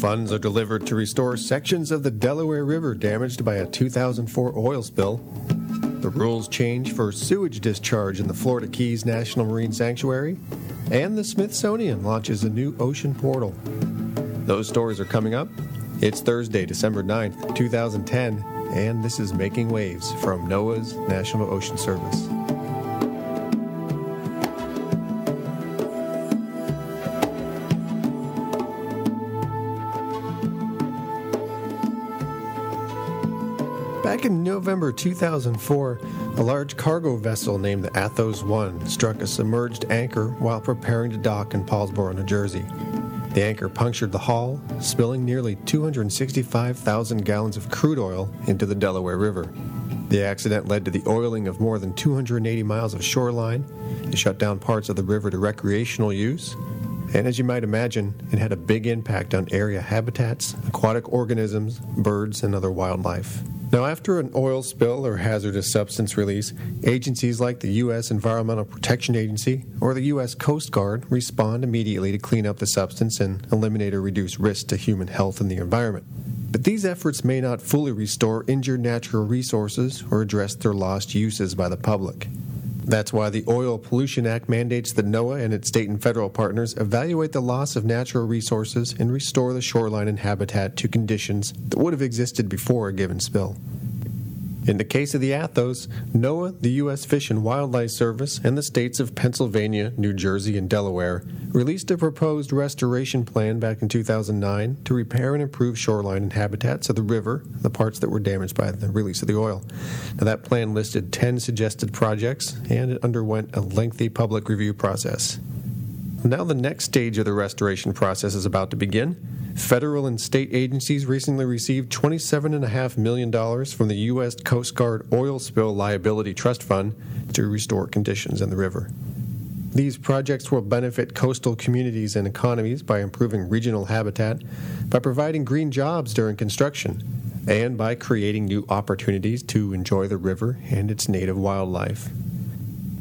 Funds are delivered to restore sections of the Delaware River damaged by a 2004 oil spill. The rules change for sewage discharge in the Florida Keys National Marine Sanctuary. And the Smithsonian launches a new ocean portal. Those stories are coming up. It's Thursday, December 9th, 2010, and this is Making Waves from NOAA's National Ocean Service. Back in November 2004, a large cargo vessel named the Athos 1 struck a submerged anchor while preparing to dock in Paulsboro, New Jersey. The anchor punctured the hull, spilling nearly 265,000 gallons of crude oil into the Delaware River. The accident led to the oiling of more than 280 miles of shoreline. It shut down parts of the river to recreational use. And as you might imagine, it had a big impact on area habitats, aquatic organisms, birds, and other wildlife. Now, after an oil spill or hazardous substance release, agencies like the U.S. Environmental Protection Agency or the U.S. Coast Guard respond immediately to clean up the substance and eliminate or reduce risk to human health and the environment. But these efforts may not fully restore injured natural resources or address their lost uses by the public. That's why the Oil Pollution Act mandates that NOAA and its state and federal partners evaluate the loss of natural resources and restore the shoreline and habitat to conditions that would have existed before a given spill. In the case of the Athos, NOAA, the U.S. Fish and Wildlife Service, and the states of Pennsylvania, New Jersey, and Delaware released a proposed restoration plan back in 2009 to repair and improve shoreline and habitats of the river, the parts that were damaged by the release of the oil. Now, that plan listed 10 suggested projects, and it underwent a lengthy public review process. Now, the next stage of the restoration process is about to begin. Federal and state agencies recently received $27.5 million from the U.S. Coast Guard Oil Spill Liability Trust Fund to restore conditions in the river. These projects will benefit coastal communities and economies by improving regional habitat, by providing green jobs during construction, and by creating new opportunities to enjoy the river and its native wildlife.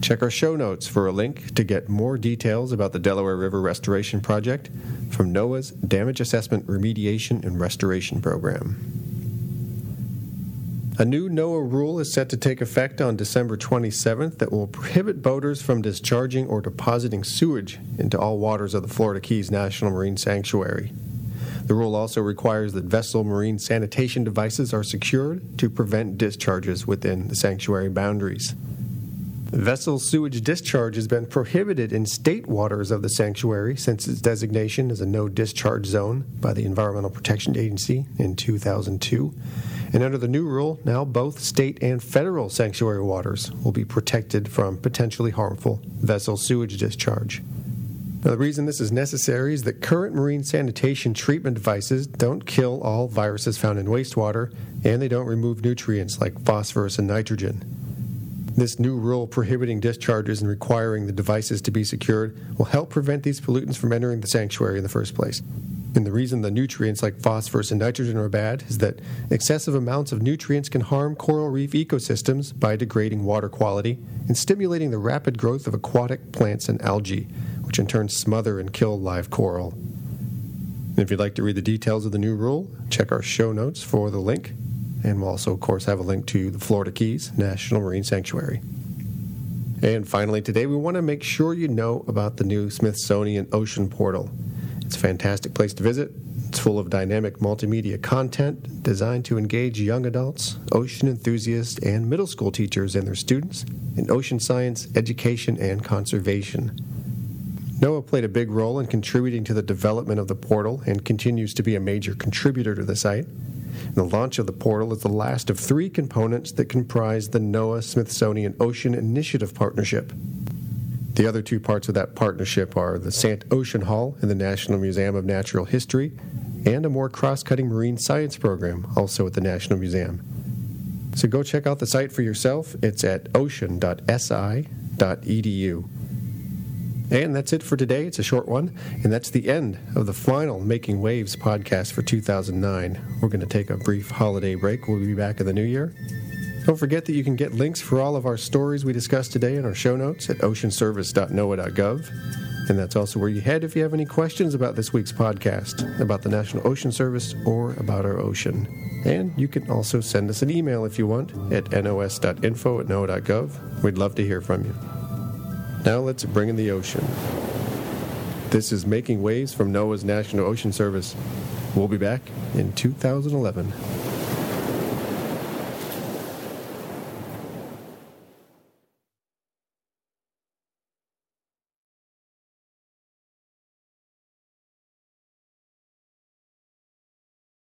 Check our show notes for a link to get more details about the Delaware River Restoration Project from NOAA's Damage Assessment Remediation and Restoration Program. A new NOAA rule is set to take effect on December 27th that will prohibit boaters from discharging or depositing sewage into all waters of the Florida Keys National Marine Sanctuary. The rule also requires that vessel marine sanitation devices are secured to prevent discharges within the sanctuary boundaries. Vessel sewage discharge has been prohibited in state waters of the sanctuary since its designation as a no discharge zone by the Environmental Protection Agency in 2002. And under the new rule, now both state and federal sanctuary waters will be protected from potentially harmful vessel sewage discharge. Now, the reason this is necessary is that current marine sanitation treatment devices don't kill all viruses found in wastewater, and they don't remove nutrients like phosphorus and nitrogen. This new rule prohibiting discharges and requiring the devices to be secured will help prevent these pollutants from entering the sanctuary in the first place. And the reason the nutrients like phosphorus and nitrogen are bad is that excessive amounts of nutrients can harm coral reef ecosystems by degrading water quality and stimulating the rapid growth of aquatic plants and algae, which in turn smother and kill live coral. And if you'd like to read the details of the new rule, check our show notes for the link and we'll also, of course, have a link to the Florida Keys National Marine Sanctuary. And finally, today we want to make sure you know about the new Smithsonian Ocean Portal. It's a fantastic place to visit. It's full of dynamic multimedia content designed to engage young adults, ocean enthusiasts, and middle school teachers and their students in ocean science, education, and conservation. NOAA played a big role in contributing to the development of the portal and continues to be a major contributor to the site. The launch of the portal is the last of three components that comprise the NOAA Smithsonian Ocean Initiative Partnership. The other two parts of that partnership are the Sant Ocean Hall in the National Museum of Natural History and a more cross cutting marine science program, also at the National Museum. So go check out the site for yourself. It's at ocean.si.edu. And that's it for today. It's a short one. And that's the end of the final Making Waves podcast for 2009. We're going to take a brief holiday break. We'll be back in the new year. Don't forget that you can get links for all of our stories we discussed today in our show notes at oceanservice.noaa.gov. And that's also where you head if you have any questions about this week's podcast, about the National Ocean Service, or about our ocean. And you can also send us an email if you want at nos.info at noaa.gov. We'd love to hear from you. Now let's bring in the ocean. This is Making Waves from NOAA's National Ocean Service. We'll be back in 2011.